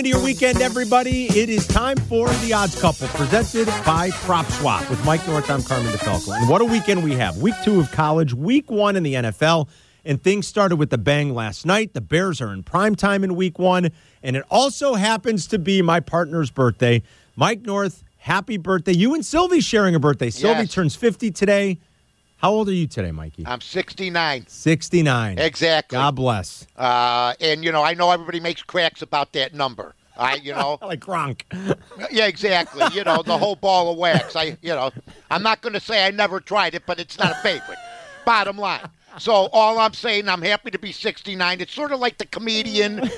Into your weekend, everybody. It is time for the Odds Couple, presented by Prop Swap with Mike North. I'm Carmen DeFalco. And what a weekend we have! Week two of college, week one in the NFL, and things started with the bang last night. The Bears are in prime time in week one, and it also happens to be my partner's birthday. Mike North, happy birthday! You and Sylvie sharing a birthday. Sylvie Yes. turns 50 today. How old are you today, Mikey? I'm 69. 69. Exactly. God bless. Uh, and you know, I know everybody makes cracks about that number. I, you know, Like Gronk. yeah, exactly. You know, the whole ball of wax. I, you know, I'm not going to say I never tried it, but it's not a favorite. Bottom line. So all I'm saying, I'm happy to be 69. It's sort of like the comedian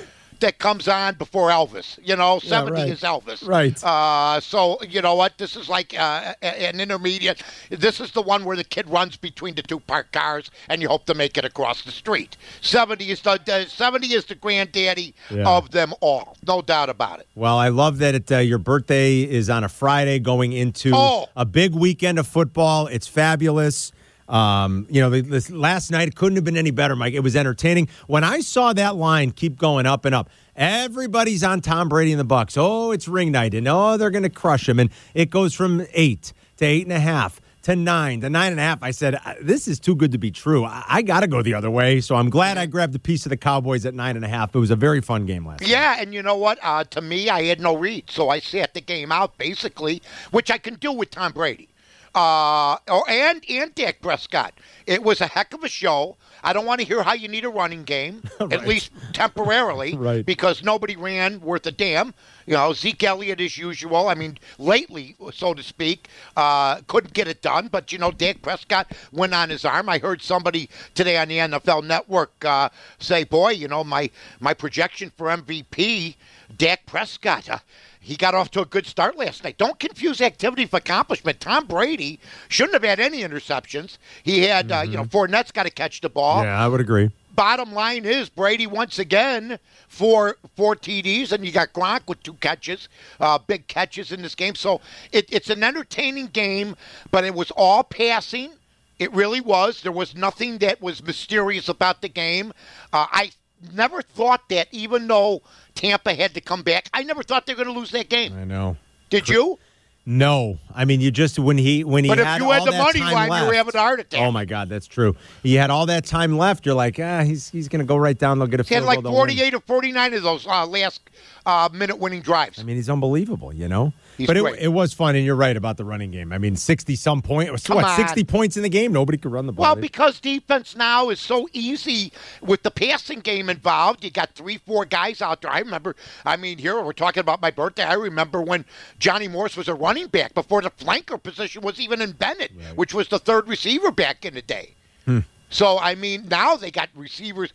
that comes on before Elvis. You know, 70 right. is Elvis. Right. Uh, so you know what? This is like uh, an intermediate. This is the one where the kid runs between the two parked cars, and you hope to make it across the street. 70 is the, the 70 is the granddaddy Yeah. of them all. No doubt about it. Well, I love that it, uh, your birthday is on a Friday going into Oh. a big weekend of football. It's fabulous. Um, you know, this last night it couldn't have been any better, Mike. It was entertaining. When I saw that line keep going up and up, everybody's on Tom Brady and the Bucs. Oh, it's ring night, and oh, they're going to crush him. And it goes from eight to eight and a half to nine to nine and a half. I said, "Uh, this is too good to be true. I, I got to go the other way. So I'm glad I grabbed a piece of the Cowboys at nine and a half. It was a very fun game last night. Yeah, and you know what? Uh, to me, I had no read, so I sat the game out basically, which I can do with Tom Brady, uh, or and and Dak Prescott. It was a heck of a show. I don't want to hear how you need a running game, at least temporarily, Right. because nobody ran worth a damn. You know, Zeke Elliott as usual. I mean, lately, so to speak, uh, couldn't get it done. But you know, Dak Prescott went on his arm. I heard somebody today on the NFL Network uh, say, "Boy, you know, my my projection for MVP, Dak Prescott." Uh, he got off to a good start last night. Don't confuse activity for accomplishment. Tom Brady shouldn't have had any interceptions. He had, uh, you know, Fournette's got to catch the ball Yeah, I would agree. bottom line is Brady once again for four TDs, and you got Gronk with two catches, uh, big catches in this game. So it, it's an entertaining game, but it was all passing. It really was. There was nothing that was mysterious about the game. Uh, I never thought that, even though Tampa had to come back, I never thought they were going to lose that game. I know. Did you? No, I mean you just when he when he But if you had the money time line, you left, were having a heart attack. Oh my God, that's true. He had all that time left. You're like, ah, he's he's going to go right down. They'll get a He had field like goal, they'll win. 48 or 49 of those uh, last uh, minute winning drives. I mean, he's unbelievable. You know. He's but it, it was fun, and you're right about the running game. I mean, sixty some point. Was what on. sixty points in the game. Nobody could run the ball. Well, because defense now is so easy with the passing game involved. You got three, four guys out there. I remember, I mean, here we're talking about my birthday. I remember when Johnny Morse was a running back before the flanker position was even invented, which was the third receiver back in the day. Hmm. So, I mean, now they got receivers.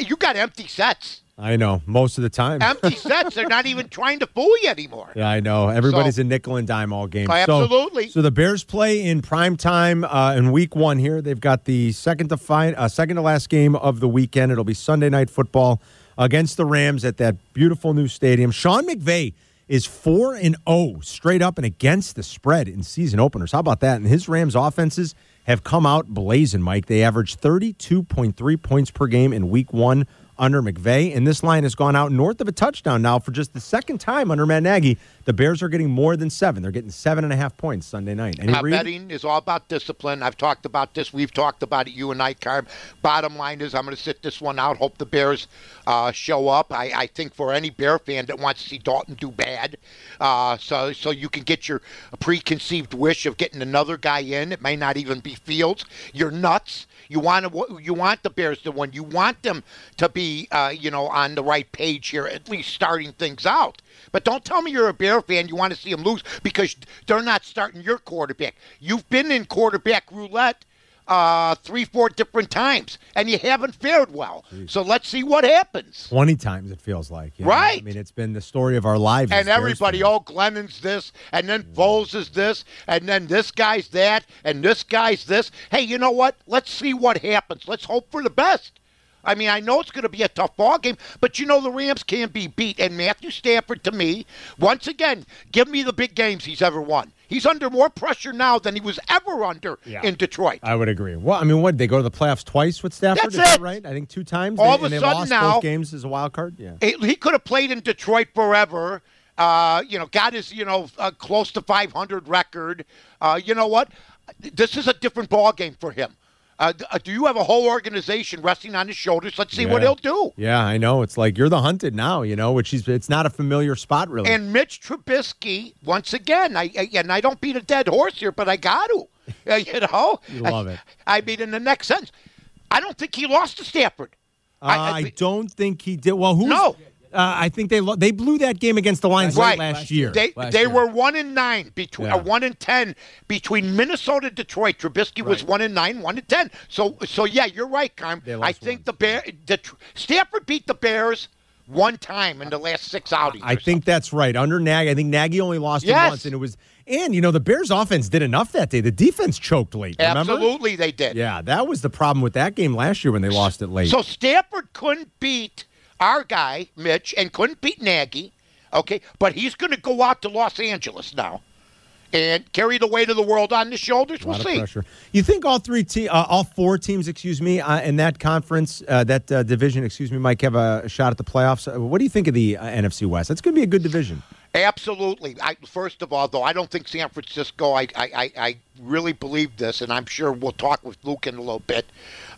You got empty sets. I know most of the time. Empty sets. They're not even trying to fool you anymore. Yeah, I know. Everybody's So- a nickel and dime all game. Oh, So- absolutely. So, the Bears play in prime time uh, in Week One. Here, they've got the second to find, uh, second to last game of the weekend. It'll be Sunday night football against the Rams at that beautiful new stadium. Sean McVay is four and zero straight up and against the spread in season openers. How about that? And his Rams offenses have come out blazing. Mike, they averaged thirty two point three points per game in Week One under McVay, and this line has gone out north of a touchdown now for just the second time under Matt Nagy. The Bears are getting more than seven. They're getting seven and a half points Sunday night. Any Uh, betting is all about discipline. I've talked about this. We've talked about it, you and I, Carb. Bottom line is, I'm going to sit this one out. Hope the Bears uh, show up. I, I think for any Bear fan that wants to see Dalton do bad, uh, so so you can get your preconceived wish of getting another guy in. It may not even be Fields. You're nuts. You want to, you want the Bears to win. You want them to be, uh, you know, on the right page here, at least starting things out. But don't tell me you're a Bear fan. You want to see them lose because they're not starting your quarterback. You've been in quarterback roulette. Uh, three, four different times, and you haven't fared well. So let's see what happens. Twenty times it feels like, you know? Right. I mean, it's been the story of our lives. And everybody, oh, Glennon's this, and then Foles is this, and then this guy's that, and this guy's this. Hey, you know what? Let's see what happens. Let's hope for the best. I mean, I know it's going to be a tough ball game, but you know the Rams can't be beat. And Matthew Stafford, to me, once again, give me the big games he's ever won. He's under more pressure now than he was ever under Yeah. in Detroit. I would agree. Well, I mean, what they go to the playoffs twice with Stafford? That's is that right? I think two times. All They- of a and they sudden lost now- both games as a wild card. Yeah. He- he could have played in Detroit forever. Uh, you know, got his you know uh, close to 500 record. Uh, you know what? This is a different ball game for him. Uh, uh, do you have a whole organization resting on his shoulders? Let's see what he'll do. Yeah, I know. It's like you're the hunted now, you know, which is it's not a familiar spot really. And Mitch Trubisky, once again, I, I and I don't beat a dead horse here, but I got to. Uh, you know, You love it. I, I mean, in the next sentence, I don't think he lost to Stafford. Uh, I, don't think he did. Well, who? No. Uh, I think they lo- they blew that game against the Lions Right. late last, Last year. year. They last they year. were one and nine between Yeah. uh, one and ten between Minnesota and Detroit. Trubisky was one and nine, one and ten. So so yeah, you're right, Carm. I think once. the Bear the Tr- Stafford beat the Bears one time in the last six outings. I or think that's right. Under Nagy, I think Nagy only lost Yes. him once, and it was. And you know the Bears' offense did enough that day. The defense choked late. Remember? absolutely they did. Yeah, that was the problem with that game last year when they lost it late. So Stafford couldn't beat our guy Mitch and couldn't beat Nagy. Okay, but he's going to go out to Los Angeles now and carry the weight of the world on his shoulders. We'll see. pressure. You think all three, te- uh, all four teams, excuse me, uh, in that conference, uh, that uh, division, excuse me, Mike, have a shot at the playoffs? Uh, what do you think of the uh, NFC West? That's going to be a good division. Absolutely. I, first of all, though, I don't think San Francisco. I, I, I, really believe this, and I'm sure we'll talk with Luke in a little bit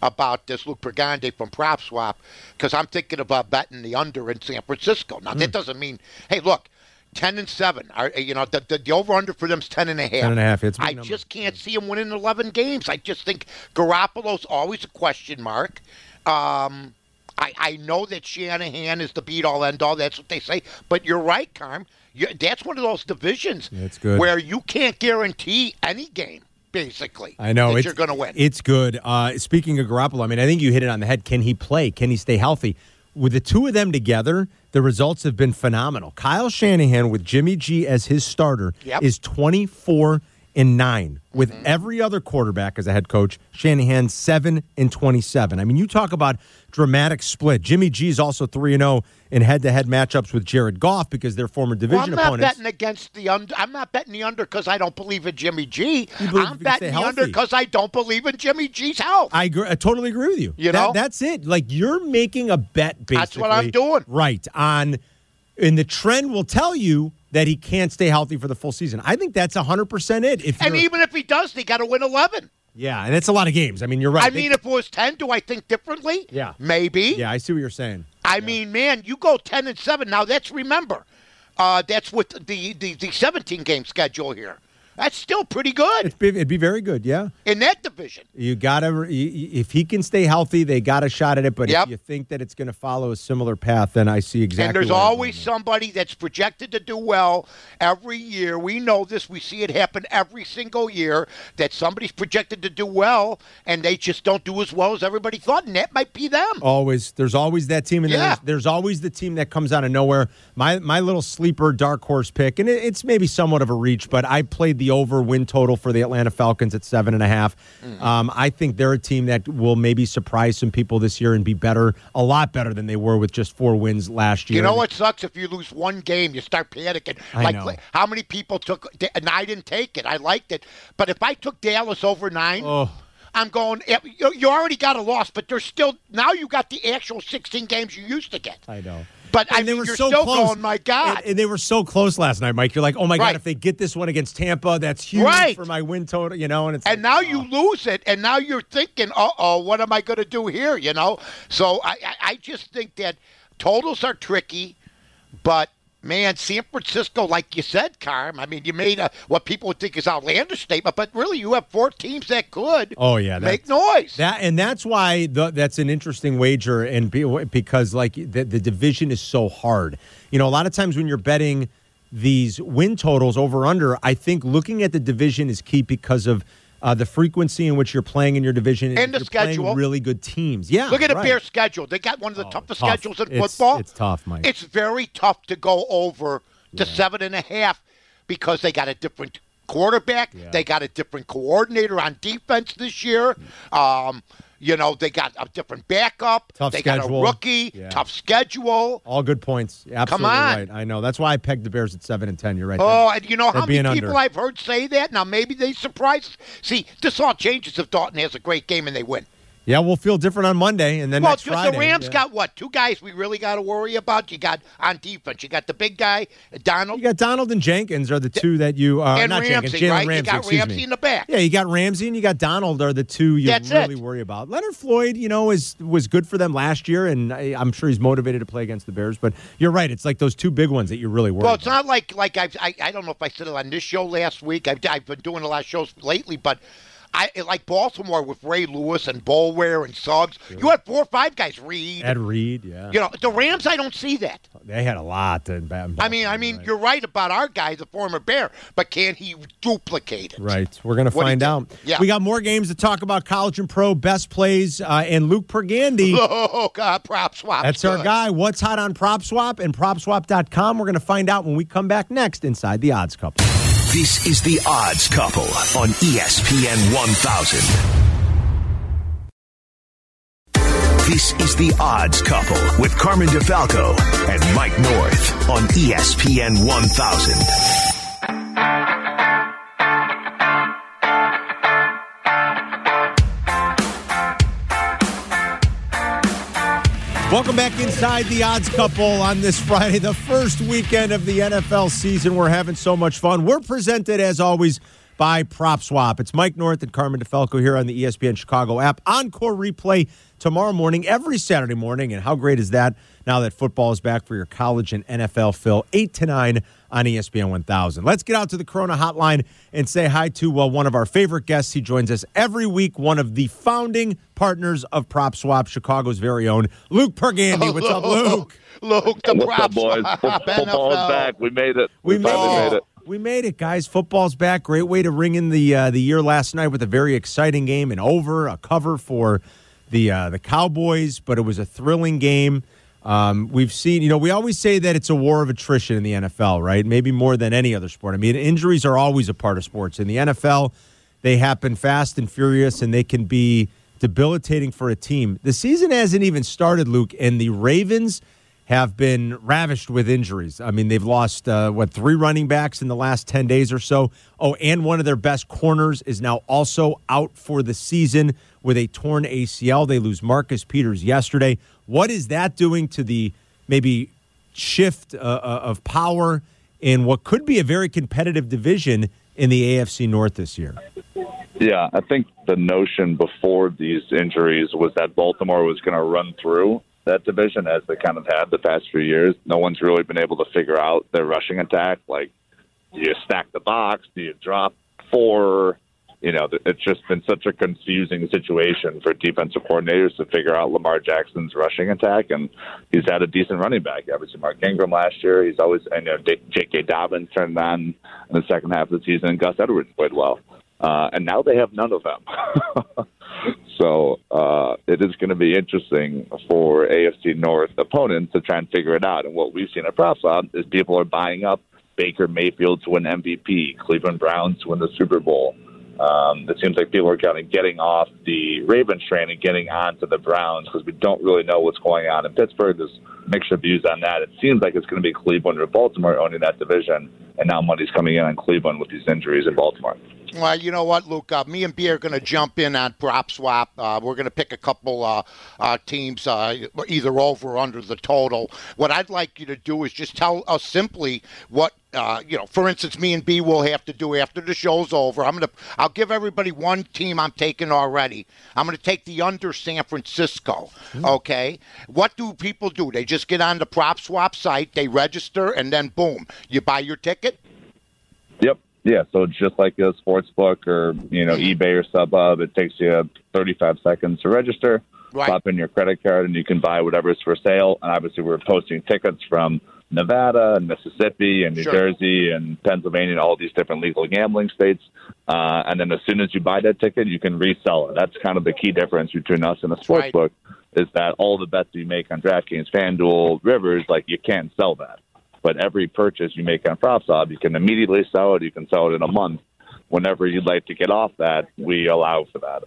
about this. Luke Pergande from Prop Swap, because I'm thinking about betting the under in San Francisco. Now that doesn't mean, hey, look. Ten and seven. Are, you know the, the, the over under for them's ten and a half. 10 and a half, it's I number. just can't see them winning eleven games. I just think Garoppolo's always a question mark. Um, I, I know that Shanahan is the beat all end all. That's what they say. But you're right, Carm. You, that's one of those divisions it's good. where you can't guarantee any game. Basically, I know that you're going to win. It's good. Uh, speaking of Garoppolo, I mean, I think you hit it on the head. Can he play? Can he stay healthy? With the two of them together, the results have been phenomenal. Kyle Shanahan with Jimmy G as his starter Yep. Is 24 and 9. With mm-hmm. every other quarterback as a head coach, Shanahan 7 and 27. I mean, you talk about dramatic split. Jimmy G is also 3 and 0 in head-to-head matchups with Jared Goff because they're former well, division I'm not opponents. betting against the under. I'm not betting the under because I don't believe in Jimmy G. I'm betting the under because I don't believe in Jimmy G's health. I, agree, I totally agree with you. You That- know? that's it. Like you're making a bet. Basically, That's what I'm doing. Right on, and the trend will tell you that he can't stay healthy for the full season. I think that's hundred percent it. If and even if he does, he got to win 11. yeah, and it's a lot of games. I mean, you're right. I They- mean, if it was 10, do I think differently? Yeah. Maybe. yeah, I see what you're saying. I mean, man, you go 10 and 7. Now, that's remember, uh, that's with the, the, the 17 game schedule here. That's still pretty good It'd be, it'd be very good. Yeah, in that division. you gotta. If he can stay healthy, they got a shot at it. But Yep. if you think that it's going to follow a similar path, then I see exactly. and there's always somebody that's projected to do well every year. We know this. We see it happen every single year that somebody's projected to do well and they just don't do as well as everybody thought, and that might be them. Always, there's always that team, and Yeah. there's, there's always the team that comes out of nowhere. My my little sleeper dark horse pick, and it, it's maybe somewhat of a reach, but I played the over win total for the Atlanta Falcons at seven and a half. Mm. Um, I think they're a team that will maybe surprise some people this year and be better, a lot better than they were with just four wins last year. You know what sucks? If you lose one game, you start panicking. I like know. how many people took? And I didn't take it. I liked it, but if I took Dallas over nine, Oh. I'm going. eh, You you already got a loss, but there's still now you got the actual 16 games you used to get. I know. But I And they mean, were you're so still close. going. My God, And, and they were so close last night, Mike. You're like, oh my god, if they get this one against Tampa, that's huge Right. for my win total. You know, and it's And like, now oh. you lose it, and now you're thinking, "Uh oh, what am I going to do here?" You know. So I, I, I just think that totals are tricky, but man, San Francisco, like you said, Carm. I mean, you made a, what people would think is outlandish statement, but really, you have four teams that could. Oh, yeah, make noise. That and that's why the, that's an interesting wager, and be, because like the, the division is so hard. You know, a lot of times when you're betting these win totals over under, I think looking at the division is key because of uh, the frequency in which you're playing in your division, And the schedule. really good teams. Yeah, Look at the. Bears' schedule. They got one of the toughest tough. schedules in It's- football. it's tough, Mike. It's very tough to go over to seven and a half because they got a different quarterback. They got a different coordinator on defense this year. Um, you know, they got a different backup. Tough they got a rookie. Yeah. Tough schedule. All good points. Absolutely on. right. I know. That's why I pegged the Bears at seven and ten. You're right. Oh, and you know how many people under. I've heard say that? Now maybe they surprise. See, this all changes if Dalton has a great game and they win. Yeah, we'll feel different on Monday, and then Well, next the Rams yeah. got what? Two guys we really got to worry about. You got on defense. You got the big guy, Donald. You got Donald and Jenkins are the two that you uh, And not Jenkins, Jalen right? You got Ramsey me. in the back. Yeah, you got Ramsey and you got Donald are the two you That's really it. worry about. Leonard Floyd, you know, is was good for them last year, and I, I'm sure he's motivated to play against the Bears. But you're right; it's like those two big ones that you really worry. Well, it's about. not like like I've, I I don't know if I said it on this show last week. I've, I've been doing a lot of shows lately, but I like Baltimore with Ray Lewis and Boulware and Suggs. You had four or five guys. Reed. Ed Reed. Yeah, You know the Rams. I don't see that. they had a lot. In, in I mean, I mean, you're right about our guy, the former Bear, but can he duplicate it? Right. We're going to What do find out. Yeah. We got more games to talk about college and pro, best plays, uh, and Luke Pergande. Oh God, prop swap. That's our guy. What's hot on PropSwap and PropSwap.com. We're going to find out when we come back next inside the odds couple. This is The Odds Couple on ESPN 1000. This is The Odds Couple with Carmen DeFalco and Mike North on ESPN 1000. Welcome back inside the odds couple on this Friday, the first weekend of the NFL season. We're having so much fun. We're presented, as always, by PropSwap. It's Mike North and Carmen DeFalco here on the ESPN Chicago app. Encore replay tomorrow morning, every Saturday morning. And how great is that now that football is back for your college and NFL fill, 8 to 9 on ESPN 1000. Let's get out to the Corona hotline and say hi to uh, one of our favorite guests. He joins us every week, one of the founding partners of PropSwap, Chicago's very own Luke Pergande. What's up, Luke? Luke, the What's prop up, boys? swap, Fo- Football is NFL. back. We made it. We, We, finally made, made it. We made it, guys. Football's back. Great way to ring in the uh, the year last night with a very exciting game and over a cover for the uh, the Cowboys, but it was a thrilling game. Um, we've seen, you know, we always say that it's a war of attrition in the NFL, right? Maybe more than any other sport. I mean, injuries are always a part of sports. In the NFL, they happen fast and furious, and they can be debilitating for a team. The season hasn't even started, Luke, and the Ravens have been ravished with injuries. I mean, they've lost, uh, what, three running backs in the last 10 days or so. Oh, and one of their best corners is now also out for the season with a torn ACL. They lose Marcus Peters yesterday. What is that doing to the maybe shift uh, uh, of power in what could be a very competitive division in the AFC North this year? Yeah, I think the notion before these injuries was that Baltimore was going to run through that division as they kind of had the past few years. No one's really been able to figure out their rushing attack. Like, do you stack the box? Do you drop four? You know, it's just been such a confusing situation for defensive coordinators to figure out Lamar Jackson's rushing attack, and he's had a decent running back. Obviously, Mark Ingram last year. He's always, you know, J.K. Dobbins turned on in the second half of the season, and Gus Edwards played well. Uh, and now they have none of them. so uh, it is going to be interesting for AFC North opponents to try and figure it out. And what we've seen at PropSwap is people are buying up Baker Mayfield to win MVP, Cleveland Browns to win the Super Bowl. Um, it seems like people are kind of getting off the Ravens train and getting on to the Browns because we don't really know what's going on in Pittsburgh. There's mixed views on that. It seems like it's going to be Cleveland or Baltimore owning that division, and now money's coming in on Cleveland with these injuries in Baltimore. Well, you know what, Luke? Uh, me and B are going to jump in on prop swap. Uh, we're going to pick a couple uh, uh, teams, uh, either over or under the total. What I'd like you to do is just tell us simply what uh, you know. For instance, me and B will have to do after the show's over. I'm going to. I'll give everybody one team I'm taking already. I'm going to take the under San Francisco. Okay. What do people do? They just get on the prop swap site, they register, and then boom, you buy your ticket. Yep. Yeah, so just like a sports book or you know eBay or StubHub, it takes you 35 seconds to register. Right. Pop in your credit card and you can buy whatever's for sale. And obviously, we're posting tickets from Nevada and Mississippi and New Sure. Jersey and Pennsylvania and all these different legal gambling states. Uh, and then as soon as you buy that ticket, you can resell it. That's kind of the key difference between us and a sports right. book is that all the bets you make on DraftKings, FanDuel, Rivers, like you can't sell that. But every purchase you make on PropSwap, you can immediately sell it. You can sell it in a month. Whenever you'd like to get off that, we allow for that.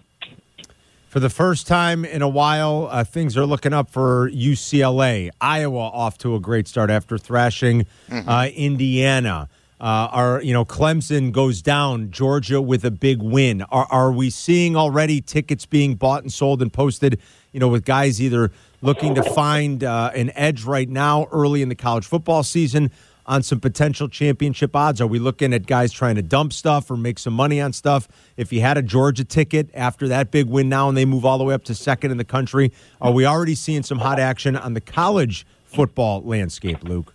For the first time in a while, uh, things are looking up for UCLA. Iowa off to a great start after thrashing uh, Indiana. Uh, our, you know, Clemson goes down. Georgia with a big win. Are, are we seeing already tickets being bought and sold and posted? You know, with guys either looking to find uh, an edge right now, early in the college football season, on some potential championship odds? Are we looking at guys trying to dump stuff or make some money on stuff? If you had a Georgia ticket after that big win now and they move all the way up to second in the country, are we already seeing some hot action on the college football landscape, Luke?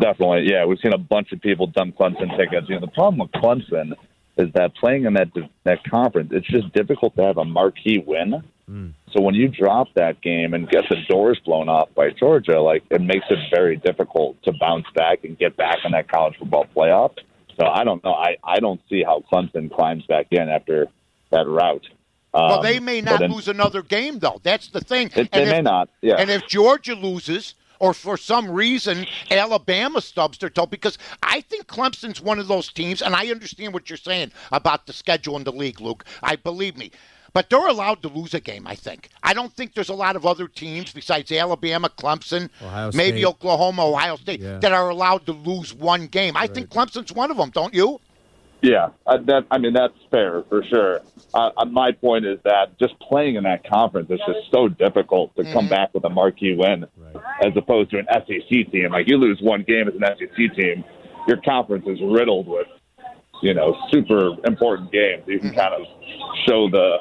Definitely, yeah. We've seen a bunch of people dump Clemson tickets. You know, the problem with Clemson is that playing in that that conference, it's just difficult to have a marquee win. So when you drop that game and get the doors blown off by Georgia, like it makes it very difficult to bounce back and get back in that college football playoff. So I don't know. I I don't see how Clemson climbs back in after that route. Um, Well, they may not then- lose another game, though. That's the thing. It, they And may not. Yeah. And if Georgia loses, or for some reason Alabama stubs their toe, because I think Clemson's one of those teams, and I understand what you're saying about the schedule in the league, Luke. I believe me. But they're allowed to lose a game, I think. I don't think there's a lot of other teams besides Alabama, Clemson, Ohio maybe State. Oklahoma, Ohio State, Yeah. that are allowed to lose one game. I think Clemson's one of them, don't you? Yeah, uh, that I mean that's fair for sure. Uh, uh, my point is that just playing in that conference is just so difficult to come back with a marquee win, as opposed to an SEC team. Like you lose one game as an SEC team, your conference is riddled with, you know, super important games. You can kind of show the,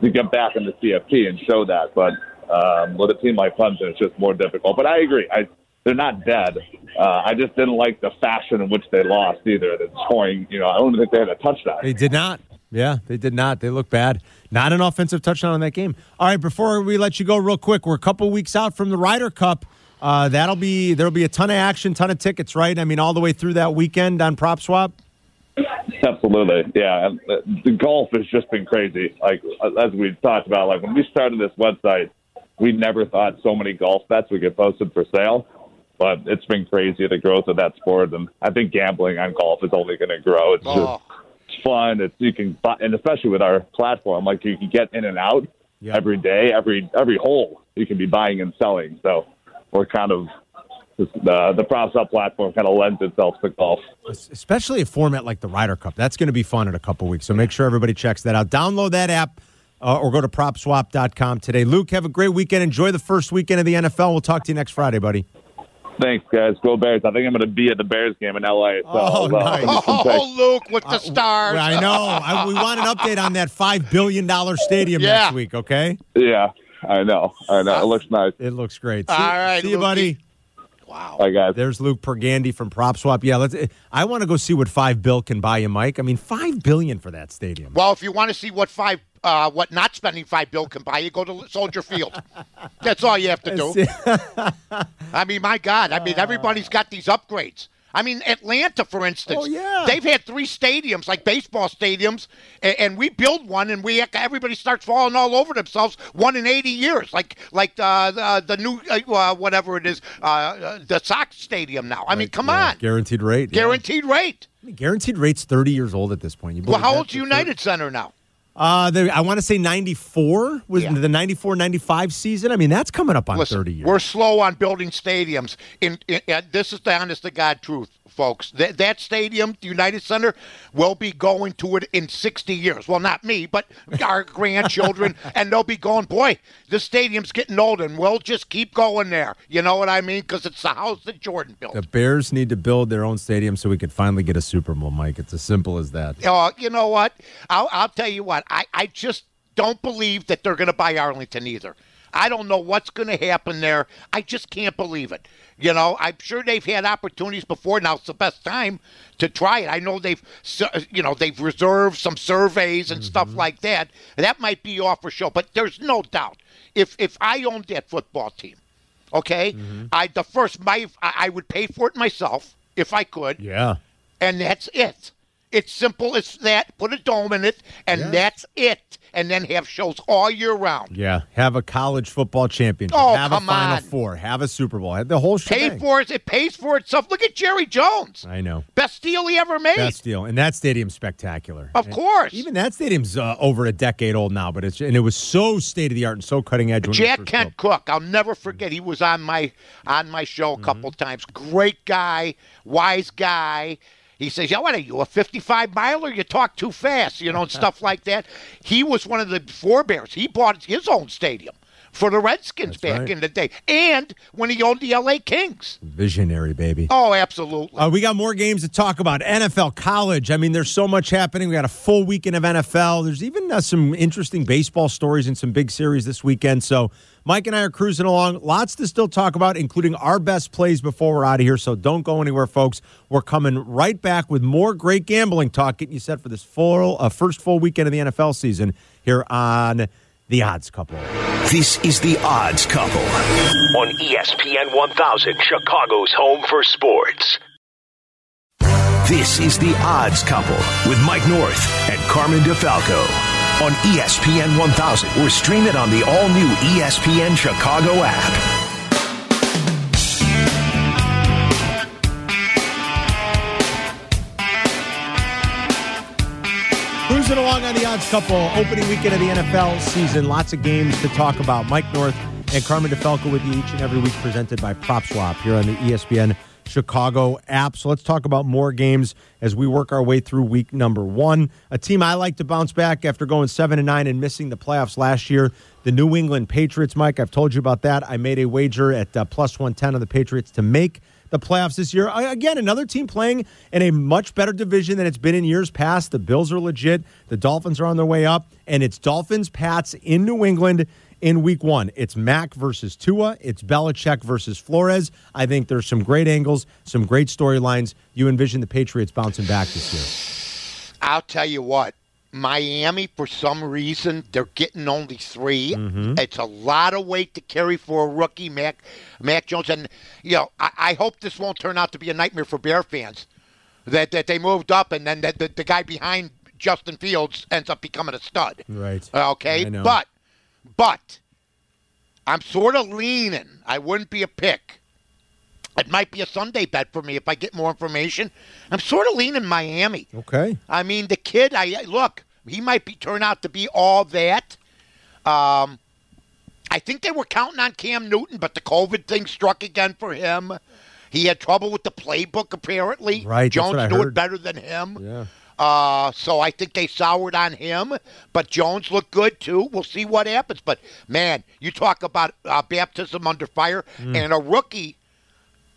you get back in the CFP and show that. But um, with a team like Clemson, it's just more difficult. But I agree. I they're not dead. Uh, I just didn't like the fashion in which they lost either. The scoring, you know, I don't think they had a touchdown. They did not. Yeah, they did not. They look bad. Not an offensive touchdown in that game. All right, before we let you go, real quick, we're a couple weeks out from the Ryder Cup. Uh, that'll be there'll be a ton of action, ton of tickets, right? I mean, all the way through that weekend on Prop Swap. Absolutely, yeah. And uh, the, golf has just been crazy. Like uh, as we talked about, like when we started this website, we never thought so many golf bets would get posted for sale. But it's been crazy the growth of that sport, and I think gambling on golf is only going to grow. It's Oh. just it's fun. It's you can buy, and especially with our platform, like you can get in and out Yeah. every day, every every hole. You can be buying and selling. So we're kind of the the PropSwap platform kind of lends itself to golf. especially a format like the Ryder Cup. That's going to be fun in a couple weeks. So make sure everybody checks that out. Download that app uh, or go to propswap.com today. Luke, have a great weekend. Enjoy the first weekend of the NFL. We'll talk to you next Friday, buddy. Thanks, guys. Go Bears. I think I'm going to be at the Bears game in LA. So Oh, uh, nice. give you some picks. Oh, Luke with the stars. I know. I, we want an update on that $5 billion stadium Yeah. next week, okay? Yeah, I know. I know. It looks nice. It looks great. See, All right, see you, Lukey. buddy. Wow. Bye, guys. There's Luke Pergande from Prop Swap. Yeah, let's. I want to go see what five bill can buy you, Mike. I mean, five billion for that stadium. Well, if you want to see what five, uh, what not spending five bill can buy, you go to Soldier Field. That's all you have to do. I mean, my God. I mean, everybody's got these upgrades. I mean, Atlanta, for instance. Oh, yeah. They've had three stadiums, like baseball stadiums, and, and we build one, and we everybody starts falling all over themselves. One in eighty years, like like uh, the the new uh, whatever it is, uh, uh, the Sox Stadium now. I mean, come Yeah, on, guaranteed rate. yeah. guaranteed rate. Guaranteed rate's thirty years old at this point. You Well, how old's United Center now? Uh, they, I want to say ninety four was Yeah. the 94, 95 season. I mean, that's coming up on Listen, thirty years. we're slow on building stadiums. In, in, in- this is the honest to God truth, folks. That, that stadium, the United Center, will be going to it in sixty years. Well, not me, but our grandchildren, and they'll be going. Boy, this stadium's getting old, and we'll just keep going there. You know what I mean? Because it's the house that Jordan built. the Bears need to build their own stadium so we could finally get a Super Bowl, Mike. It's as simple as that. Uh, you know what? I'll, I'll tell you what. I, I just don't believe that they're going to buy Arlington either. I don't know what's going to happen there. I just can't believe it. You know, I'm sure they've had opportunities before. Now it's the best time to try it. I know they've, you know, they've reserved some surveys and stuff like that. That might be off for show, but there's no doubt. If if I owned that football team, Okay, Mm-hmm. I the first my I I would pay for it myself if I could, Yeah. and that's it. It's simple as that. Put a dome in it, and that's it. And then have shows all year round. Yeah. Have a college football championship. Oh, have come a Final on. Four. Have a Super Bowl. Have the whole Pay for it. It pays for itself. Look at Jerry Jones. I know. Best deal he ever made. Best deal. And that stadium's spectacular. Of And course. Even that stadium's uh, over a decade old now, but it's and it was so state of the art and so cutting edge. When Jack Kent. Cooke, I'll never forget. He was on my on my show a Mm-hmm. couple times. Great guy, wise guy. He says, "Yeah, what are you, a 55 miler? You talk too fast, you know, and stuff like that." He was one of the forebears. He bought his own stadium for the Redskins That's back right. in the day, and when he owned the L.A. Kings. Visionary, baby. Oh, absolutely. Uh, we got more games to talk about. NFL, college. I mean, there's so much happening. We got a full weekend of NFL. There's even uh, some interesting baseball stories and some big series this weekend. So, Mike and I are cruising along. Lots to still talk about, including our best plays before we're out of here. So, don't go anywhere, folks. We're coming right back with more great gambling talk, getting you set for this full uh, first full weekend of the NFL season here on The Odds Couple. This is the Odds Couple on ESPN 1000, Chicago's home for sports. This is the Odds Couple with Mike North and Carmen DeFalco on ESPN 1000 or stream it on the all new ESPN Chicago app. Cruising along on the odds couple, opening weekend of the NFL season. Lots of games to talk about. Mike North and Carmen DeFalco with you each and every week, presented by Prop Swap here on the ESPN Chicago app. So let's talk about more games as we work our way through week number one. A team I like to bounce back after going seven and nine and missing the playoffs last year. The New England Patriots, Mike. I've told you about that. I made a wager at uh, plus one ten on the Patriots to make the playoffs this year. Again, another team playing in a much better division than it's been in years past. The Bills are legit. The Dolphins are on their way up, and it's Dolphins Pats in New England in week one. It's Mac versus Tua. It's Belichick versus Flores. I think there's some great angles, some great storylines. You envision the Patriots bouncing back this year. I'll tell you what. Miami, for some reason, they're getting only 3 Mm-hmm. It's a lot of weight to carry for a rookie, Mac, Mac Jones. And you know, I, I hope this won't turn out to be a nightmare for Bear fans. That that they moved up, and then that the, the guy behind Justin Fields ends up becoming a stud. Right. Okay, but but I'm sort of leaning. I wouldn't be a pick. It might be a Sunday bet for me if I get more information. I'm sort of leaning Miami. Okay. I mean, the kid. I look. He might be turn out to be all that. Um, I think they were counting on Cam Newton, but the COVID thing struck again for him. He had trouble with the playbook, apparently. Right, Jones knew it better than him. Yeah. Uh, so I think they soured on him, but Jones looked good too. We'll see what happens. But man, you talk about uh, baptism under fire Mm. and a rookie.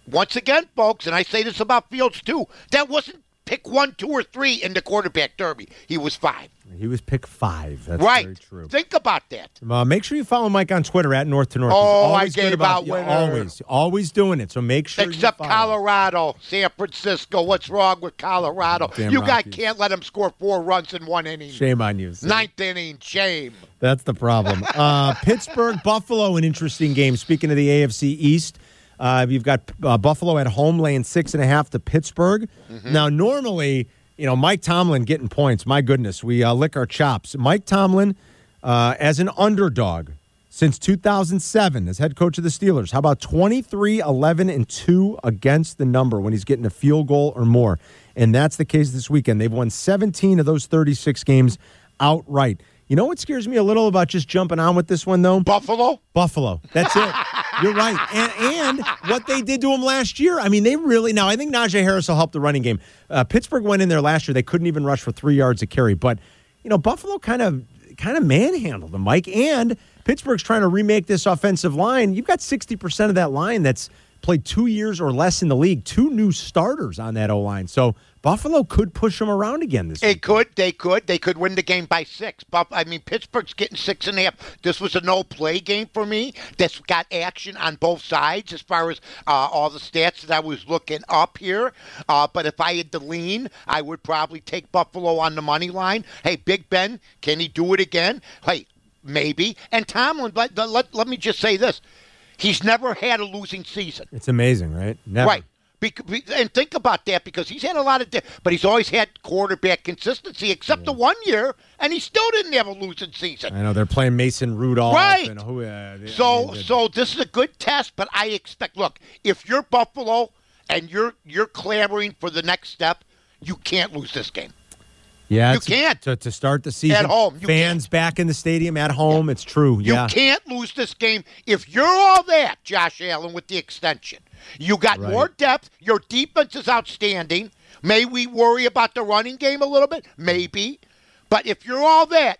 Once again, folks, and I say this about Fields too. That wasn't pick one, two, or three in the quarterback derby. He was five. He was pick five. That's right. very true. Think about that. Uh, make sure you follow Mike on Twitter at North to North. Oh, I always gave about out always, always doing it. So make sure. Except. Colorado, San Francisco. What's wrong with Colorado? Damn you guys can't let them score four runs in one inning. Shame on you. See? Ninth inning, shame. That's the problem. Uh, Pittsburgh, Buffalo, an interesting game. Speaking of the AFC East, uh, you've got uh, Buffalo at home laying six and a half to Pittsburgh. Now, normally, you know, Mike Tomlin getting points. My goodness, we uh, lick our chops. Mike Tomlin, uh, as an underdog since 2007 as head coach of the Steelers, how about 23, 11, and 2 against the number when he's getting a field goal or more? And that's the case this weekend. They've won 17 of those 36 games outright. You know what scares me a little about just jumping on with this one, though? Buffalo? Buffalo. That's it. You're right. And, and what they did to him last year. I mean, they really now. I think Najee Harris will help the running game. Uh, Pittsburgh went in there last year. They couldn't even rush for three yards a carry. But you know, Buffalo kind of kind of manhandled them, Mike. And Pittsburgh's trying to remake this offensive line. You've got sixty percent of that line that's played two years or less in the league. Two new starters on that O line. So Buffalo could push them around again this They week. could. They could. They could win the game by six. But I mean, Pittsburgh's getting six and a half. This was a no-play game for me. That's got action on both sides as far as uh, all the stats that I was looking up here. Uh, but if I had to lean, I would probably take Buffalo on the money line. Hey, Big Ben, can he do it again? Hey, maybe. And Tomlin, let, let, let me just say this. He's never had a losing season. It's amazing, right? Never. Right. And think about that because he's had a lot of, di- but he's always had quarterback consistency, except the one year, and he still didn't have a losing season. I know they're playing Mason Rudolph. Right. And who, uh, they- I So, mean, so this is a good test, but I expect. Look, if you're Buffalo and you're you're clamoring for the next step, you can't lose this game. yeah, you can't. to, to start the season At home, you Fans back in the stadium at home. It's true. You can't lose this game if you're all that, Josh Allen, with the extension. You got Right. more depth. Your defense is outstanding. May we worry about the running game a little bit? Maybe. But if you're all that,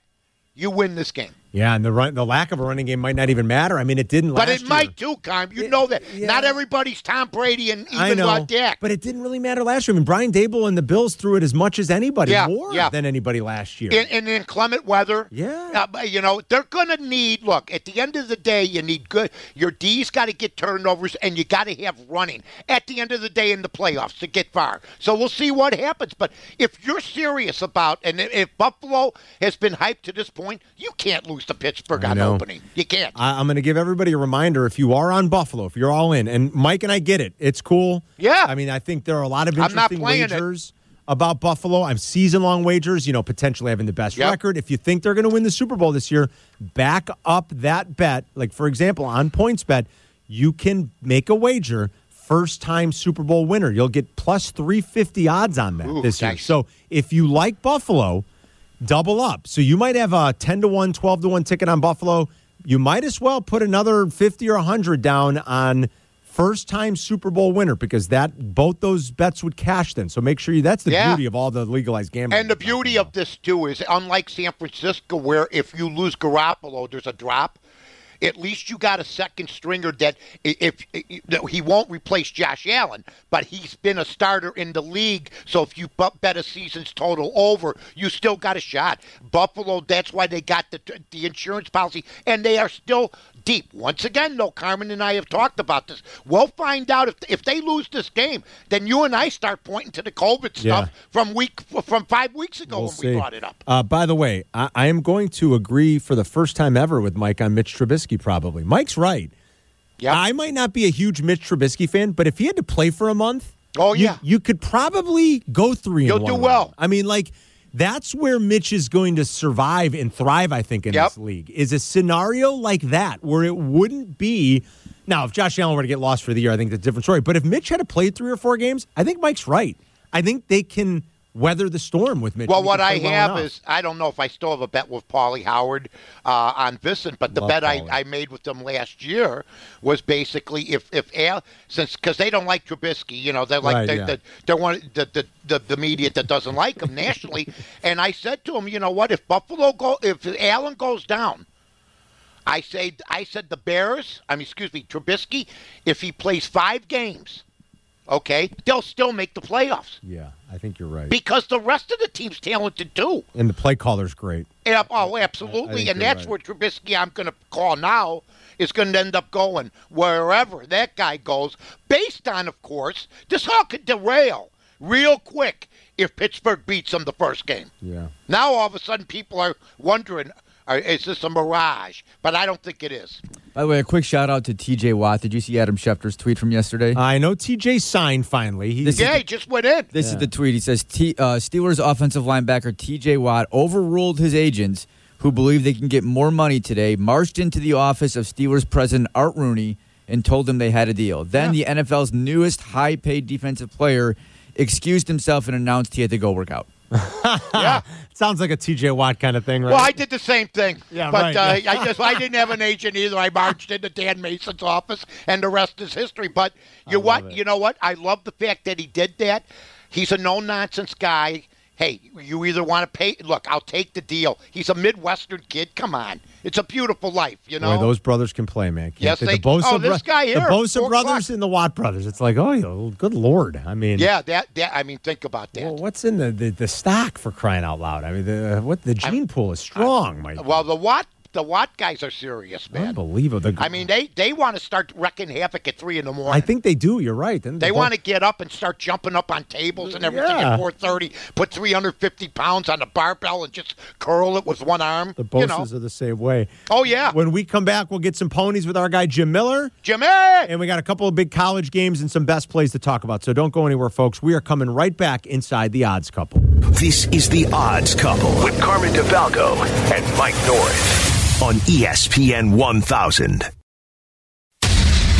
you win this game. Yeah, and the run, the lack of a running game might not even matter. I mean, it didn't. Last. But it might year. too, Carm. You know that. yeah. Not everybody's Tom Brady and even uh, Dak. but it didn't really matter last year. I mean, Brian Daboll and the Bills threw it as much as anybody, Yeah, more yeah. than anybody last year. in, in inclement weather. Yeah. Uh, you know, they're going to need, look, at the end of the day, you need good, your D's got to get turnovers and you got to have running at the end of the day in the playoffs to get far. So we'll see what happens. But if you're serious about, and if Buffalo has been hyped to this point, you can't lose to Pittsburgh on opening. You can't. I, I'm going to give everybody a reminder if you are on Buffalo, if you're all in, and Mike and I get it. It's cool. Yeah. I mean, I think there are a lot of interesting playing it. wagers about Buffalo. I'm season long wagers, you know, potentially having the best Yep. record. If you think they're going to win the Super Bowl this year, back up that bet. Like, for example, on points bet, you can make a wager. First time Super Bowl winner. You'll get plus 350 odds on that Ooh, this year. nice. So if you like Buffalo, double up. So you might have a 10 to 1, 12 to 1 ticket on Buffalo. You might as well put another 50 or 100 down on first time Super Bowl winner because that both those bets would cash then. So make sure you that's the Yeah. beauty of all the legalized gambling. And the beauty of this too is, unlike San Francisco, where if you lose Garoppolo, there's a drop. At least you got a second stringer that if, if he won't replace Josh Allen, but he's been a starter in the league. So if you bet a season's total over, you still got a shot. Buffalo, that's why they got the the insurance policy, and they are still deep. Once again, though, Carmen and I have talked about this. We'll find out if if they lose this game, then you and I start pointing to the COVID stuff Yeah. from week from five weeks ago We'll when see. we brought it up. Uh, by the way, I, I am going to agree for the first time ever with Mike on Mitch Trubisky. Probably, Mike's right. Yeah. I might not be a huge Mitch Trubisky fan, but if he had to play for a month, Oh, you- yeah. you, could probably go 3 You'll and do well. I mean, like that's where Mitch is going to survive and thrive. I think in Yep. this league is a scenario like that where it wouldn't be. Now, if Josh Allen were to get lost for the year, I think that's a different story. But if Mitch had to play three or four games, I think Mike's right. I think they can weather the storm with Mitch. Well, what I well have enough. is I don't know if I still have a bet with Paulie Howard uh, on Vincent, but the Love bet I, I made with them last year was basically if if Al since because they don't like Trubisky, you know, they're like Right, they, yeah. they, they're one the, the the the media that doesn't like him nationally, and I said to him, you know what, if Buffalo go if Allen goes down. I say I said the Bears, I mean excuse me, Trubisky, if he plays five games, okay, they'll still make the playoffs. Yeah, I think you're right. Because the rest of the team's talented too. and the play caller's great. Yeah, oh, absolutely. and that's right. where Trubisky, I'm going to call now, is going to end up going wherever that guy goes, based on, of course, this all could derail real quick if Pittsburgh beats them the first game. Yeah. Now all of a sudden people are wondering, uh, is this a mirage? But I don't think it is. By the way, a quick shout out to TJ Watt. Did you see Adam Schefter's tweet from yesterday? I know TJ signed finally. He's This is Yeah, he just went in. This is the tweet. He says T, uh, Steelers offensive linebacker TJ Watt overruled his agents who believe they can get more money today, marched into the office of Steelers president Art Rooney and told them they had a deal. Then the NFL's newest high paid defensive player excused himself and announced he had to go work out. yeah. sounds like a TJ Watt kind of thing, right? Well, I did the same thing. Yeah, but right, uh, yeah. I just I didn't have an agent either. I marched into Dan Mason's office, and the rest is history. But you what? You know what? I love the fact that he did that. He's a no nonsense guy. Hey, you either want to pay. Look, I'll take the deal. He's a Midwestern kid. Come on, it's a beautiful life, you know. Boy, those brothers can play, man. Can't Yes, the they- Bosa oh, this guy here, the Bosa brothers o'clock. and the Watt brothers. It's like, oh, good lord. I mean, yeah, that that. I mean, think about that. Well, what's in the, the, the stock for crying out loud? I mean, the what the gene pool is strong, Mike. Well, the Watt the Watt guys are serious, man. Unbelievable. The- I mean, they they want to start wrecking havoc at three in the morning. I think they do. You're right. Didn't They both- want to get up and start jumping up on tables and everything Yeah. at 4:30. Put 350 pounds on the barbell and just curl it with one arm. The you bosses know. are the same way. Oh yeah, When we come back, we'll get some ponies with our guy Jim Miller. Jimmy. And we got a couple of big college games and some best plays to talk about. So don't go anywhere, folks. We are coming right back inside the odds couple. This is The Odds Couple with Carmen DeFalco and Mike North on ESPN 1000.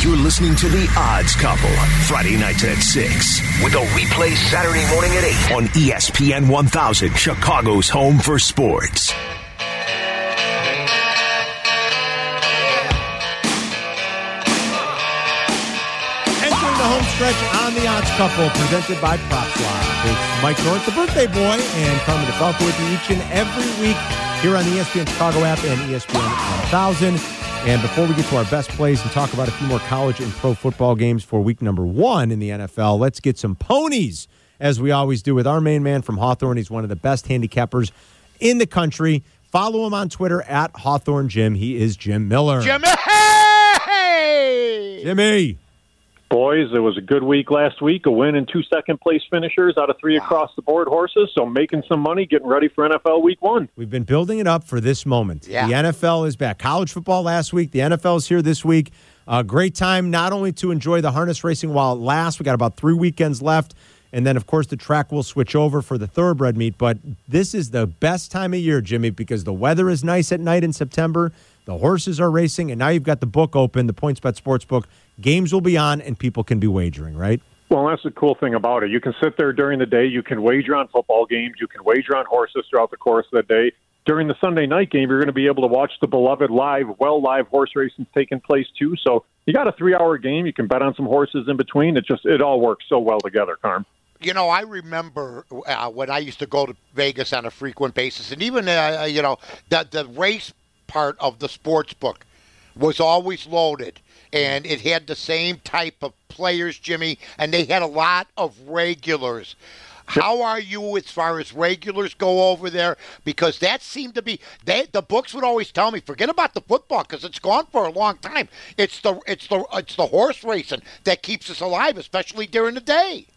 You're listening to The Odds Couple, Friday nights at 6, with a replay Saturday morning at 8 on ESPN 1000, Chicago's home for sports. Entering the home stretch on the odds couple, presented by PropSwap. It's Mike North, the birthday boy, and Carmen DeFalco with you each and every week here on the ESPN Chicago app and ESPN 1000. And before we get to our best plays and talk about a few more college and pro football games for week number one in the NFL, let's get some ponies, as we always do with our main man from Hawthorne. He's one of the best handicappers in the country. Follow him on Twitter at Hawthorne Jim. He is Jim Miller. Jimmy. Jimmy. Boys, it was a good week last week. A win and two second place finishers out of three across the board horses. So making some money, getting ready for NFL week one. We've been building it up for this moment. Yeah. The NFL is back. College football last week. The NFL is here this week. A great time not only to enjoy the harness racing while it lasts. We got about three weekends left. And then, of course, the track will switch over for the thoroughbred meet. But this is the best time of year, Jimmy, because the weather is nice at night in September. The horses are racing, and now you've got the book open, the PointsBet Sportsbook. Games will be on, and people can be wagering, right? Well, that's the cool thing about it. You can sit there during the day. You can wager on football games. You can wager on horses throughout the course of the day. During the Sunday night game, you're going to be able to watch the beloved live, well live horse racing taking place too. So you got a three hour game. You can bet on some horses in between. It just it all works so well together, Carm. You know, I remember uh, when I used to go to Vegas on a frequent basis, and even uh, you know the the race part of the sports book was always loaded, and it had the same type of players, Jimmy, and they had a lot of regulars. How are you as far as regulars go over there? Because that seemed to be they, the books would always tell me, forget about the football because it's gone for a long time. It's the it's the it's the horse racing that keeps us alive, especially during the day.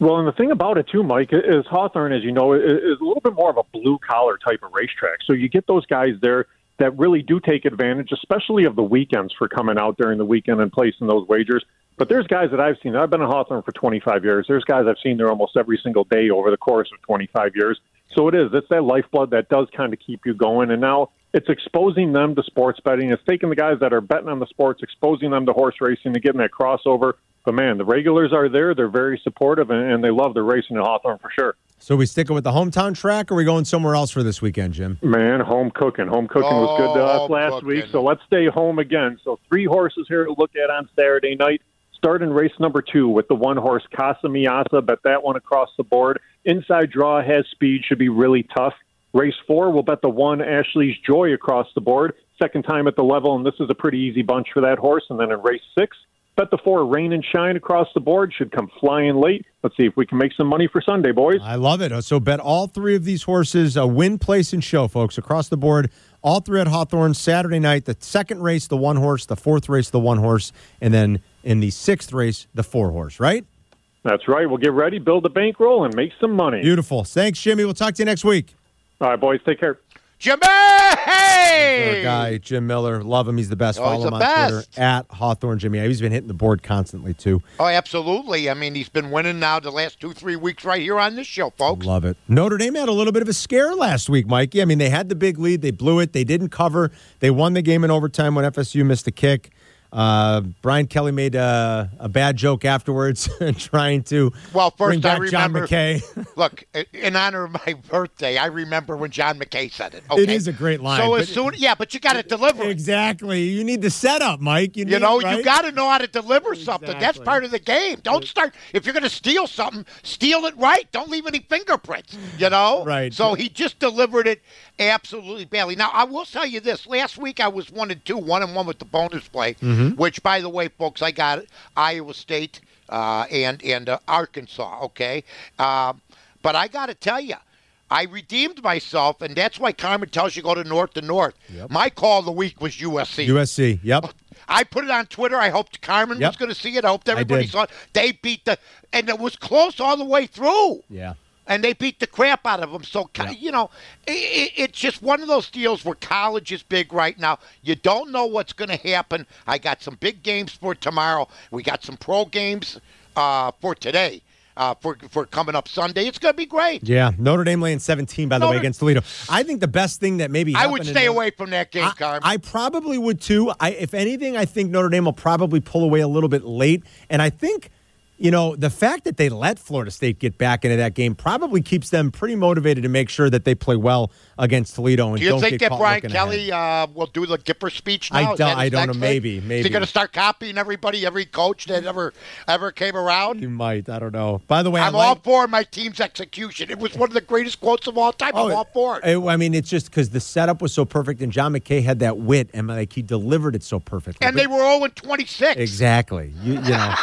Well, and the thing about it too, Mike, is Hawthorne, as you know, is is a little bit more of a blue collar type of racetrack. So you get those guys there that really do take advantage, especially of the weekends for coming out during the weekend and placing those wagers. But there's guys that I've seen. I've been in Hawthorne for 25 years. There's guys I've seen there almost every single day over the course of 25 years. So it is. It's that lifeblood that does kind of keep you going. And now it's exposing them to sports betting. It's taking the guys that are betting on the sports, exposing them to horse racing, and getting that crossover. But man, the regulars are there. They're very supportive, and, and they love the racing in Hawthorne for sure. So we sticking with the hometown track, or are we going somewhere else for this weekend, Jim? Man, home cooking. Home cooking was good to Oh, us last cooking. week, so let's stay home again. So three horses here to look at on Saturday night. Start in race number two with the one horse Casa Miasa. Bet that one across the board. Inside draw has speed, should be really tough. Race four, we'll bet the one Ashley's Joy across the board. Second time at the level, and this is a pretty easy bunch for that horse. And then in race six, bet the four Rain and Shine across the board. Should come flying late. Let's see if we can make some money for Sunday, boys. I love it. So bet all three of these horses uh, win, place, and show, folks, across the board. All three at Hawthorne Saturday night. The second race, the one horse. The fourth race, the one horse. And then in the sixth race, the four horse, right? That's right. We'll get ready, build a bankroll, and make some money. Beautiful. Thanks, Jimmy. We'll talk to you next week. All right, boys. Take care. Jimmy! Our guy, Jim Miller. Love him. He's the best. Oh, Follow him the on best. Twitter at Hawthorne Jimmy. He's been hitting the board constantly, too. Oh, absolutely. I mean, he's been winning now the last two, three weeks right here on this show, folks. Love it. Notre Dame had a little bit of a scare last week, Mikey. I mean, they had the big lead. They blew it. They didn't cover. They won the game in overtime when FSU missed a kick. Uh, Brian Kelly made a, a bad joke afterwards, trying to Well, first bring back I John. McKay. Look, in honor of my birthday, I remember when John McKay said it. Okay? It is a great line, So as soon, yeah, but you got to deliver exactly. You need the setup, Mike. You, You need, know, right? you got to know how to deliver something. That's part of the game. Don't start if you're going to steal something, steal it right. Don't leave any fingerprints. You know, Right. So he just delivered it absolutely badly. Now I will tell you this: last week I was one and two, one and one with the bonus play, Mm-hmm. Which, by the way, folks, I got Iowa State uh, and and uh, Arkansas. Okay, um, but I got to tell you. I redeemed myself, and that's why Carmen tells you go to north to north. Yep. My call of the week was USC. USC. Yep. I put it on Twitter. I hoped Carmen Yep. was going to see it. I hoped everybody did. saw it. They beat the, and it was close all the way through. Yeah. And they beat the crap out of them. So, Yeah. you know, i i it's just one of those deals where college is big right now. You don't know what's going to happen. I got some big games for tomorrow. We got some pro games uh, for today. Uh, for for coming up Sunday, it's going to be great. Yeah. Notre Dame laying 17, by the way, against Toledo. I think the best thing that maybe I would stay Notre- away from that game, I, Carm. I probably would too. I, if anything, I think Notre Dame will probably pull away a little bit late. And I think, you know, the fact that they let Florida State get back into that game probably keeps them pretty motivated to make sure that they play well against Toledo. And Do you think that Brian Kelly uh, will do the Gipper speech I now? Is don't- I don't know. thing? Maybe, Is maybe. he going to start copying everybody, every coach that ever ever came around? You might. I don't know. By the way, I'm I all for my team's execution. It was one of the greatest quotes of all time. I'm all for it. I mean, it's just because the setup was so perfect, and John McKay had that wit, and like he delivered it so perfectly. And But- they were all 0 26. exactly. You, you know,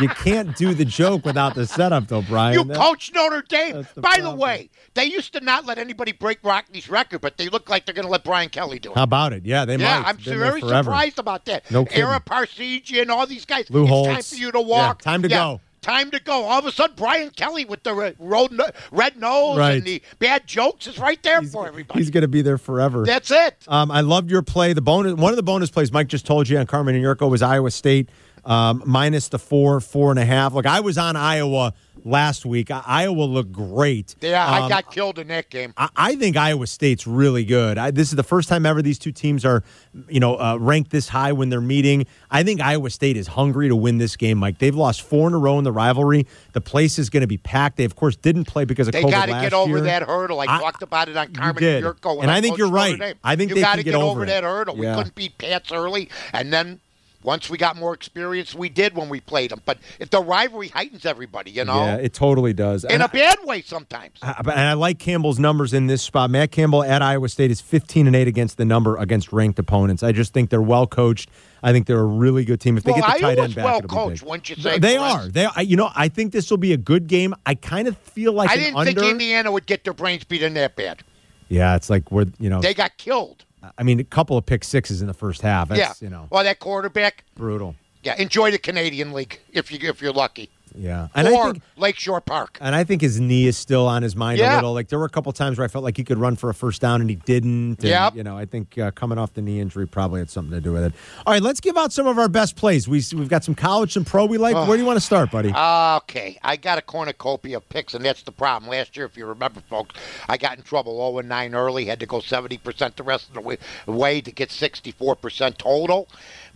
you can't do the joke without the setup, though, Brian. You That- coach Notre Dame. the By the way, they used to not let anybody break Rockne's record, but they look like they're going to let Brian Kelly do it. How about it? Yeah, they yeah, might. I'm very surprised about that. No kidding. Ara Parseghian, and all these guys. Lou it's time for you to walk. Yeah, time to go. Time to go. All of a sudden, Brian Kelly with the road, red nose Right. and the bad jokes is right there He's, for everybody. he's going to be there forever. That's it. Um, I loved your play. The bonus, one of the bonus plays Mike just told you on Carmen and Yurko was Iowa State um, minus the four, four and a half. Look, I was on Iowa last week. I- Iowa looked great. Yeah, I Um, got killed in that game. I, I think Iowa State's really good. I, this is the first time ever these two teams are, you know, uh, ranked this high when they're meeting. I think Iowa State is hungry to win this game, Mike. They've lost four in a row in the rivalry. The place is going to be packed. They, of course, didn't play because of They COVID got to get over year. that hurdle. I, I- talked about it on Carmen Yurko. And I think you're right. I think you they gotta can get over over that hurdle. Yeah. We couldn't beat Pats early, and then once we got more experience, we did when we played them. But if the rivalry heightens everybody, you know, Yeah, it totally does. in And a I- bad way sometimes. I- and I like Campbell's numbers in this spot. Matt Campbell at Iowa State is 15 and 8 against the number against ranked opponents. I just think they're well coached. I think they're a really good team. If they well, get the tight Iowa's end back, well coached, wouldn't you say? They are. They are. You know, I think this will be a good game. I kind of feel like I didn't under. think Indiana would get their brains beat in that bad. yeah, it's like we're you know. They got killed. I mean, a couple of pick sixes in the first half. That's, yeah. you know, Well, that quarterback. brutal. Yeah, enjoy the Canadian League if you if you're lucky, Yeah, and or I think Lakeshore Park. and I think his knee is still on his mind a little. Like there were a couple times where I felt like he could run for a first down and he didn't. Yeah, You know, I think uh, coming off the knee injury probably had something to do with it. All right, let's give out some of our best plays. We we've got some college, some pro we like. Where do you want to start, buddy? Okay, I got a cornucopia of picks, and that's the problem. Last year, if you remember, folks, I got in trouble 0 and 9 early, had to go 70% the rest of the way, way to get 64% total.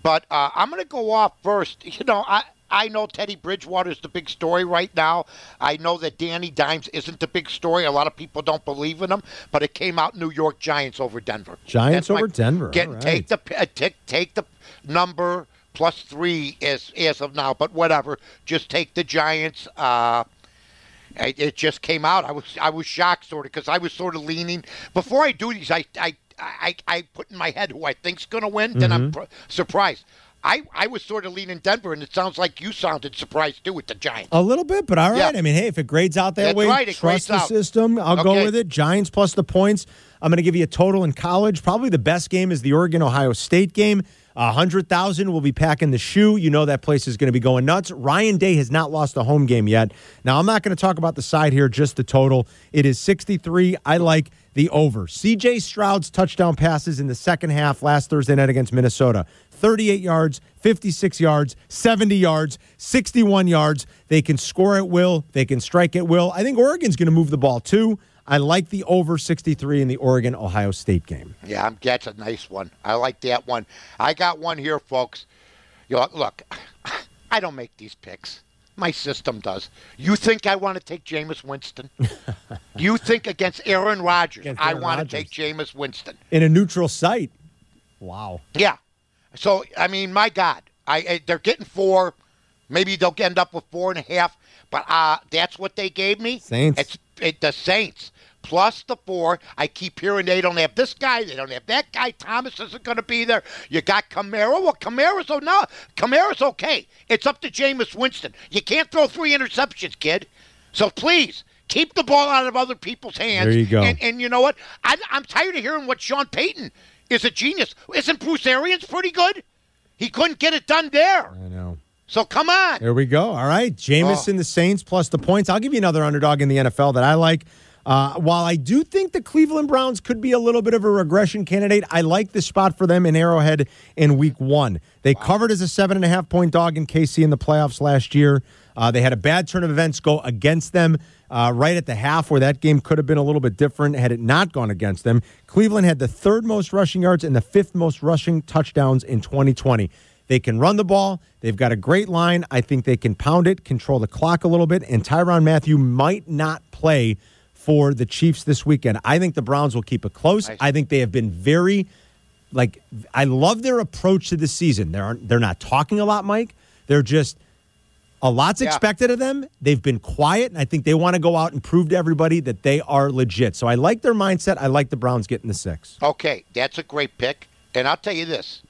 But uh, I'm going to go off first. You know, I. I know Teddy Bridgewater is the big story right now. I know that Danny Dimes isn't the big story. A lot of people don't believe in him, but it came out New York Giants over Denver. Giants That's my- over Denver. Get, right. Take the uh, take, take the number plus three as as of now, but whatever. Just take the Giants. Uh, it, it just came out. I was I was shocked sort of because I was sort of leaning before I do these. I I I, I put in my head who I think's going to win. Then Mm-hmm. I'm pr- surprised. I, I was sort of leaning Denver, and it sounds like you sounded surprised too with the Giants. A little bit, but all right. Yeah. I mean, hey, if it grades out that That's way, right, trust the out. system. I'll go with it. Giants plus the points. I'm going to give you a total in college. Probably the best game is the Oregon Ohio State game. A hundred thousand will be packing the shoe. You know that place is going to be going nuts. Ryan Day has not lost a home game yet. Now I'm not going to talk about the side here, just the total. It is 63. I like the over. C.J. Stroud's touchdown passes in the second half last Thursday night against Minnesota. 38 yards, 56 yards, 70 yards, 61 yards. They can score at will. They can strike at will. I think Oregon's going to move the ball too. I like the over 63 in the Oregon Ohio State game. Yeah, I'm, that's a nice one. I like that one. I got one here, folks. You know, look, I don't make these picks. My system does. You think I want to take Jameis Winston? you think against Aaron Rodgers, Against I want Rodgers. to take Jameis Winston? In a neutral site. Wow. Yeah. So I mean, my God, I, I they're getting four. Maybe they'll end up with four and a half. But uh, that's what they gave me. Saints. It's it, the Saints plus the four. I keep hearing they don't have this guy, they don't have that guy. Thomas isn't going to be there. You got Kamara. Well, Kamara's oh no, Kamara's okay. It's up to Jameis Winston. You can't throw three interceptions, kid. So please Keep the ball out of other people's hands. There you go. And, and you know what? I, I'm tired of hearing what Sean Payton is a genius. Isn't Bruce Arians pretty good? He couldn't get it done there. I know. So come on. There we go. All right. Jameis Oh. and the Saints plus the points. I'll give you another underdog in the NFL that I like. Uh, while I do think the Cleveland Browns could be a little bit of a regression candidate, I like the spot for them in Arrowhead in week one. They covered as a seven and a half point dog in KC in the playoffs last year. Uh, they had a bad turn of events go against them uh, right at the half, where that game could have been a little bit different had it not gone against them. Cleveland had the third most rushing yards and the fifth most rushing touchdowns in 2020. They can run the ball. They've got a great line. I think they can pound it, control the clock a little bit, and Tyrann Mathieu might not play for the Chiefs this weekend. I think the Browns will keep it close. I think they have been very like I love their approach to the season. They're they're not talking a lot, Mike. They're just a lot's Yeah. expected of them. They've been quiet, and I think they want to go out and prove to everybody that they are legit. So I like their mindset. I like the Browns getting the six. Okay, that's a great pick. And I'll tell you this.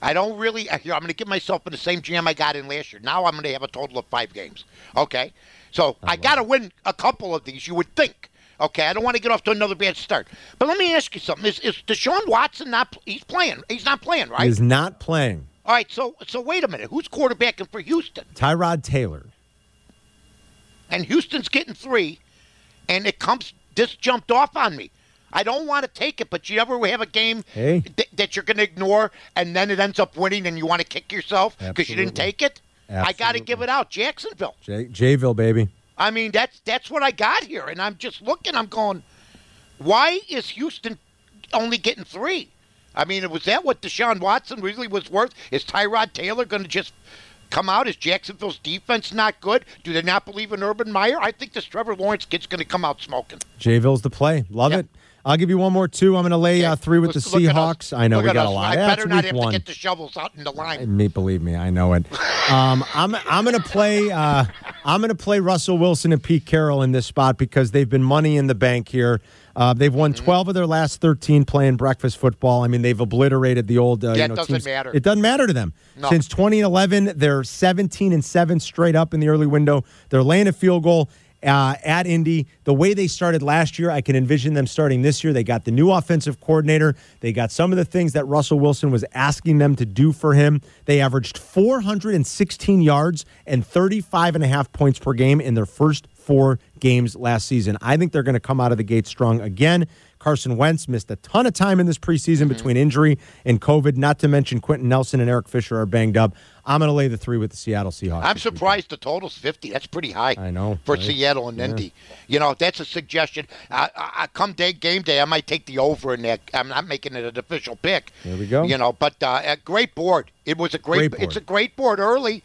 I don't really. I'm going to get myself in the same jam I got in last year. Now I'm going to have a total of five games. Okay, so oh, I, got to win a couple of these. You would think. Okay, I don't want to get off to another bad start. But let me ask you something: Is, is Deshaun Watson not? He's playing. He's not playing, right? He's not playing. All right. So so wait a minute. Who's quarterbacking for Houston? Tyrod Taylor. and Houston's getting three, and it comes this jumped off on me. I don't want to take it, but you ever have a game Hey. th- that you're going to ignore, and then it ends up winning, and you want to kick yourself because you didn't take it? I got to give it out, Jacksonville. J- Jayville, baby. I mean, that's that's what I got here, and I'm just looking. I'm going, why is Houston only getting three? I mean, was that what Deshaun Watson really was worth? Is Tyrod Taylor going to just come out? Is Jacksonville's defense not good? Do they not believe in Urban Meyer? I think this Trevor Lawrence kid's going to come out smoking. Jayville's the play. Love Yep. it. I'll give you one more two. I'm going to lay uh, three with the at us. Seahawks. I know Look we got a lot. I Yeah, better not have one. to get the shovels out in the line. Me, believe me, I know it. Um, I'm I'm going to play. Uh, I'm going to play Russell Wilson and Pete Carroll in this spot because they've been money in the bank here. Uh, they've won Mm-hmm. 12 of their last 13 playing breakfast football. I mean, they've obliterated the old. Uh, Yeah, you it know, doesn't teams. matter. It doesn't matter to them. No. Since 2011, they're 17 and seven straight up in the early window. They're laying a field goal. Uh, at Indy, the way they started last year, I can envision them starting this year. They got the new offensive coordinator. They got some of the things that Russell Wilson was asking them to do for him. They averaged 416 yards and 35 and a half points per game in their first four games last season. I think they're going to come out of the gate strong again. Carson Wentz missed a ton of time in this preseason between injury and COVID, not to mention Quenton Nelson and Eric Fisher are banged up. I'm going to lay the three with the Seattle Seahawks. I'm surprised the total's 50. That's pretty high. I know, For right? Seattle and Indy. You know, that's a suggestion. I, I, come day, game day, I might take the over in that. I'm not making it an official pick. There we go. You know, but uh, a great board. It was a great, Great. It's a great board early.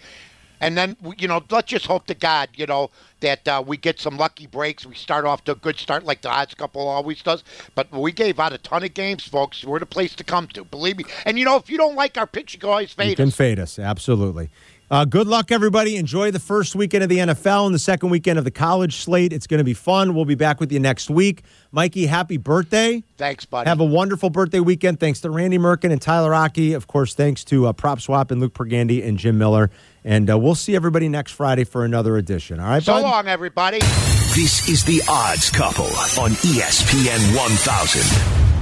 And then, you know, let's just hope to God, you know, that uh, we get some lucky breaks. We start off to a good start like the odds couple always does. But we gave out a ton of games, folks. We're the place to come to, believe me. And, you know, if you don't like our picks, you can always fade You can us. fade us, absolutely. Uh, good luck, everybody. Enjoy the first weekend of the NFL and the second weekend of the college slate. It's going to be fun. We'll be back with you next week. Mikey, happy birthday. Thanks, buddy. Have a wonderful birthday weekend. Thanks to Randy Merkin and Tyler Rocky. Of course, thanks to uh, PropSwap and Luke Pergande and Jim Miller. And uh, we'll see everybody next Friday for another edition. All right, so bud? long, everybody. This is The Odds Couple on ESPN 1000.